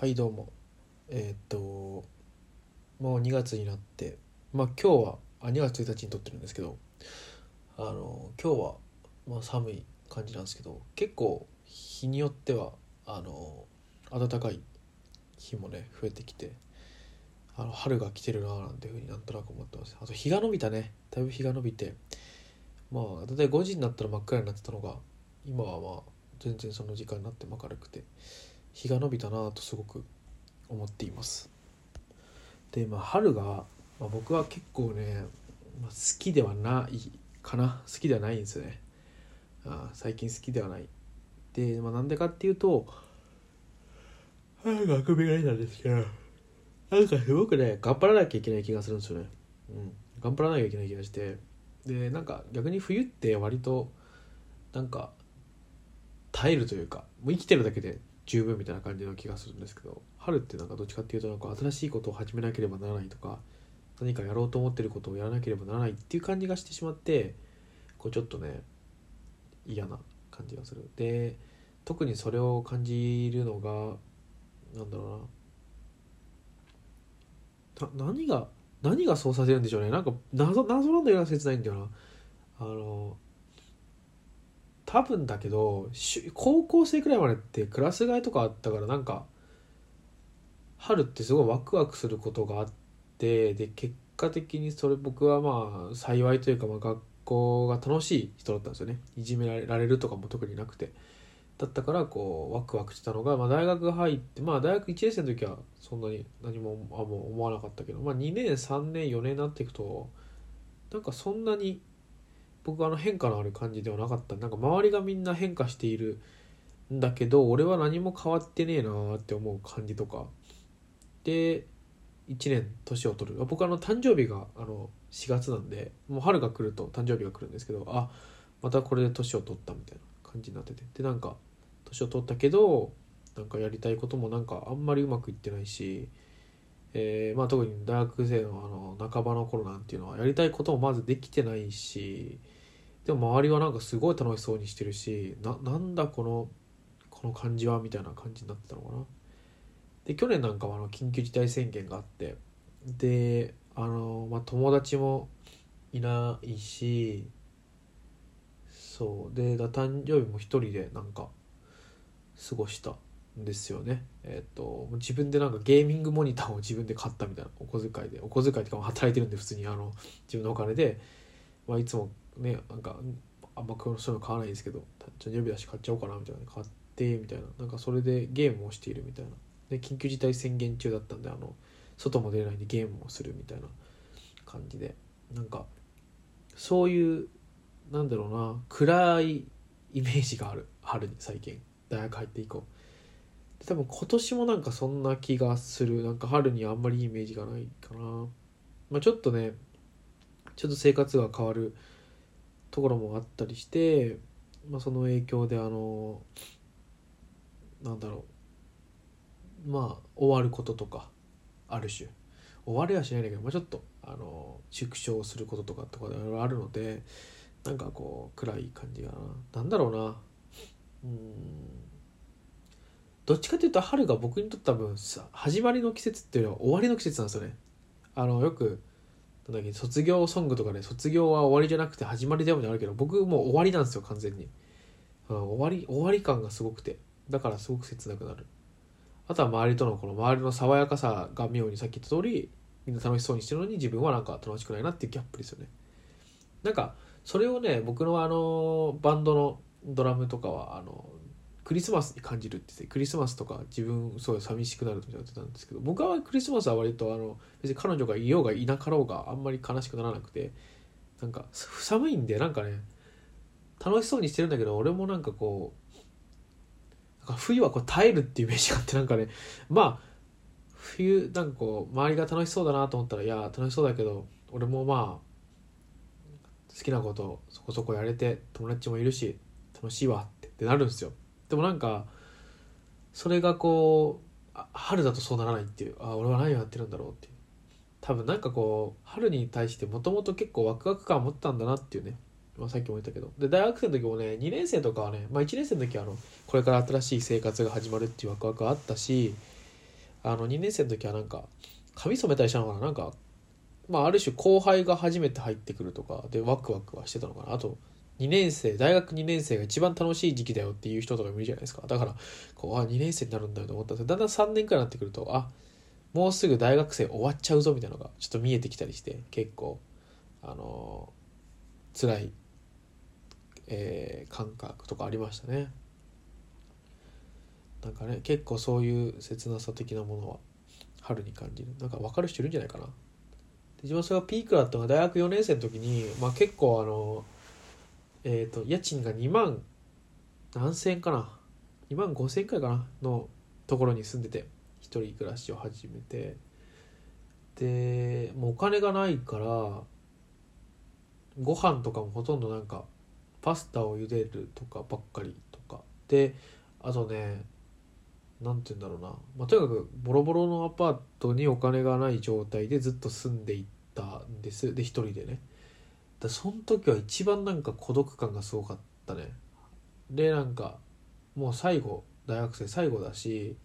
はいどうも。えーっともう2月になってまあ今日はあ2月1日に撮ってるんですけどあの今日はまあ寒い感じなんですけど結構日によってはあの暖かい日もね増えてきてあの春が来てるなーなんていうふうになんとなく思ってます。あと日が伸びたね。だいぶ日が伸びて。まあ大体5時になったら真っ暗になってたのが今はまあ全然その時間になって明るくて。日が伸びたなとすごく思っています。でまあ春が、まあ、僕は結構ね、まあ、好きではないかな。好きではないんですよね。あ最近好きではない。で、まあ、なんでかっていうと春が首がいいなんですけどなんかすごくね頑張らなきゃいけない気がするんですよね。うん。頑張らなきゃいけない気がして。でなんか逆に冬って割となんか耐えるというかもう生きてるだけで十分みたいな感じの気がするんですけど春ってなんかどっちかっていうとなんか新しいことを始めなければならないとか何かやろうと思ってることをやらなければならないっていう感じがしてしまってこうちょっとね嫌な感じがする。で特にそれを感じるのがなんだろうな。な何が何がそうさせるんでしょうね。なんか謎謎なんだよな切ないんだよな。あの多分だけど高校生くらいまでってクラス替えとかあったからなんか春ってすごいワクワクすることがあってで結果的にそれ僕はまあ幸いというか、まあ、学校が楽しい人だったんですよね。いじめられるとかも特になくて。だったからこうワクワクしてたのが、まあ、大学入ってまあ大学1年生の時はそんなに何もあもう思わなかったけど、まあ、2年3年4年になっていくとなんかそんなに僕あの変化のある感じではなかった。なんか周りがみんな変化しているんだけど俺は何も変わってねえなーって思う感じとか。で1年年を取る。僕あの誕生日があの4月なんでもう春が来ると誕生日が来るんですけどあまたこれで年を取ったみたいな感じになってて。でなんか年を取ったけどなんかやりたいこともなんかあんまりうまくいってないし、えーまあ、特に大学生のあの半ばの頃なんていうのはやりたいこともまずできてないしでも周りはなんかすごい楽しそうにしてるしななんだこのこの感じはみたいな感じになってたのかな。で去年なんかはあの緊急事態宣言があってであの、まあ、友達もいないしそうでだ誕生日も一人でなんか過ごしたですよね。えっ、と自分でなんかゲーミングモニターを自分で買ったみたいな。お小遣いで。お小遣いとかも働いてるんで普通にあの自分のお金で、まあ、いつもねなんかあんまそういうの買わないんですけど誕生日だし買っちゃおうかなみたいな買ってみたいな。なんかそれでゲームをしているみたいな。で緊急事態宣言中だったんであの外も出ないでゲームをするみたいな感じで。なんかそういうなんだろうな暗いイメージがある。春に最近。大学入って以降。で多分今年もなんかそんな気がする。なんか春にあんまりいいイメージがないかな、まあ、ちょっとねちょっと生活が変わるところもあったりして、まあ、その影響であのなんだろう。まあ終わることとかある種。終わりはしないんだけど、まあ、ちょっとあの縮小することとかとかいろいろあるのでなんかこう暗い感じがな。なんだろうな。うん。どっちかというと春が僕にとって多分始まりの季節っていうのは終わりの季節なんですよね。あのよくなんだっけ卒業ソングとかで卒業は終わりじゃなくて始まりでもあるけど僕もう終わりなんですよ完全に、うん、終わり終わり感がすごくてだからすごく切なくなる。あとは周りとのこの周りの爽やかさが妙にさっき言った通りみんな楽しそうにしてるのに自分はなんか楽しくないなっていうギャップですよね。なんかそれをね僕のあのバンドのドラムとかはあのクリスマスに感じるって言ってクリスマスとか自分すごい寂しくなるって言ってたんですけど僕はクリスマスは割とあの別に彼女がいようがいなかろうがあんまり悲しくならなくてなんか寒いんでなんかね楽しそうにしてるんだけど俺もなんかこうなんか冬はこう耐えるっていうイメージがあってなんかねまあ冬なんかこう周りが楽しそうだなと思ったらいや楽しそうだけど俺もまあ好きなことそこそこやれて友達もいるし楽しいわってなるんですよ。でもなんかそれがこう春だとそうならないっていうああ俺は何をやってるんだろうっていう。多分なんかこう春に対してもともと結構ワクワク感を持ってたんだなっていうね、まあ、さっきも言ったけど。で大学生の時もね2年生とかはね、まあ、1年生の時はあのこれから新しい生活が始まるっていうワクワクがあったしあの2年生の時はなんか髪染めたりしたのかな？なんかまあある種後輩が初めて入ってくるとかでワクワクはしてたのかな。あと2年生大学2年生が一番楽しい時期だよっていう人とかもいるじゃないですか。だからこうあ2年生になるんだよと思ったんですけどだんだん3年くらいになってくるとあもうすぐ大学生終わっちゃうぞみたいなのがちょっと見えてきたりして結構あのー、辛い、えー、感覚とかありましたね。なんかね結構そういう切なさ的なものは春に感じる。なんか分かる人いるんじゃないかな。自分それがピークだったのが大学4年生の時に、まあ、結構あのえっ、ー、と家賃が2万何千円かな？2万5千円くらいかな？のところに住んでて一人暮らしを始めて。でもうお金がないからご飯とかもほとんどなんかパスタを茹でるとかばっかりとか。であとね何て言うんだろうな、まあ、とにかくボロボロのアパートにお金がない状態でずっと住んでいったんです。で一人でね。だその時は一番なんか孤独感がすごかったね。でなんかもう最後大学生最後だし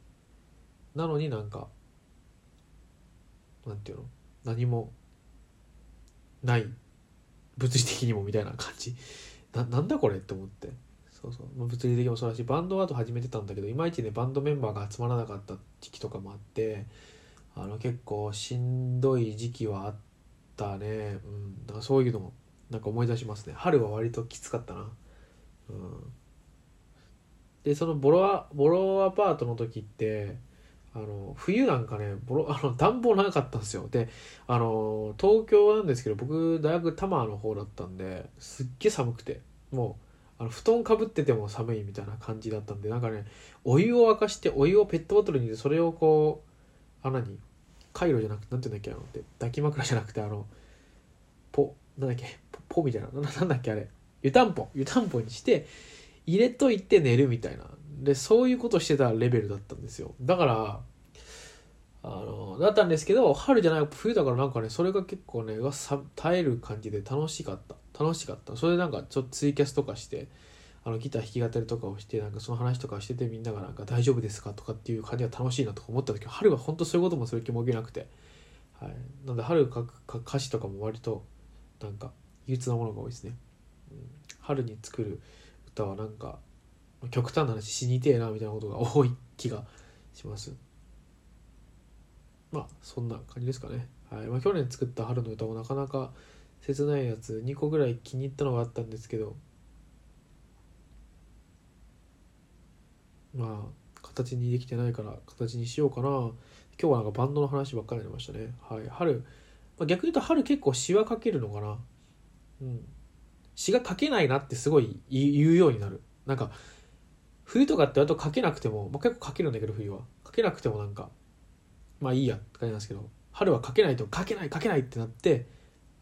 なのになんかなんていうの？何もない物理的にもみたいな感じ。ななんだこれって思って。そうそう、まあ、物理的にもそうだしバンドアート始めてたんだけどいまいちねバンドメンバーが集まらなかった時期とかもあってあの結構しんどい時期はあったね。うん。だからそういうのもなんか思い出しますね。春は割ときつかったな。うん。でそのボロアボロアパートの時ってあの冬なんかねボロ あの暖房なかったんですよ。であの東京なんですけど僕大学多摩の方だったんですっげえ寒くてもうあの布団かぶってても寒いみたいな感じだったんでなんかねお湯を沸かしてお湯をペットボトルに入れてそれをこうあ何？カイロじゃなくてなんて言うんだっけあのって抱き枕じゃなくてあのポなんだっけ？ポポみたい？ななんだっけ？あれ。湯たんぽ。湯たんぽにして入れといて寝るみたいな。でそういうことしてたレベルだったんですよ。だからあのだったんですけど春じゃない冬だからなんかねそれが結構ねがさ耐える感じで楽しかった。楽しかった。それでなんかちょっとツイキャスとかしてあのギター弾き語りとかをしてなんかその話とかしててみんながなんか大丈夫ですか？とかっていう感じが楽しいなとか思った時春は本当そういうこともする気も起きなくて、はい、なんで春書く歌詞とかも割となんか憂鬱なものが多いですね、うん、春に作る歌はなんか極端な話死にてえなみたいなことが多い気がします。まあそんな感じですかね、はい。まあ、去年作った春の歌もなかなか切ないやつ2個ぐらい気に入ったのがあったんですけど。まあ形にできてないから形にしようかな。今日はなんかバンドの話ばっかりになりましたね。はい。春、あ、逆に言うと春結構詩は書けるのかな。うん。詩が書けないなってすごい言うようになる。なんか冬とかって割と書けなくても、まあ、結構書けるんだけど冬は。書けなくてもなんかまあいいやって感じなんですけど春は書けないと書けない書けないってなって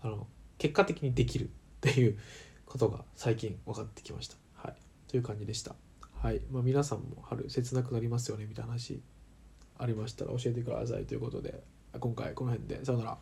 あの結果的にできる っていうことが最近分かってきました。はい、という感じでした。はい。まあ、皆さんも春切なくなりますよねみたいな話ありましたら教えてください。ということで今回この辺で。さよなら。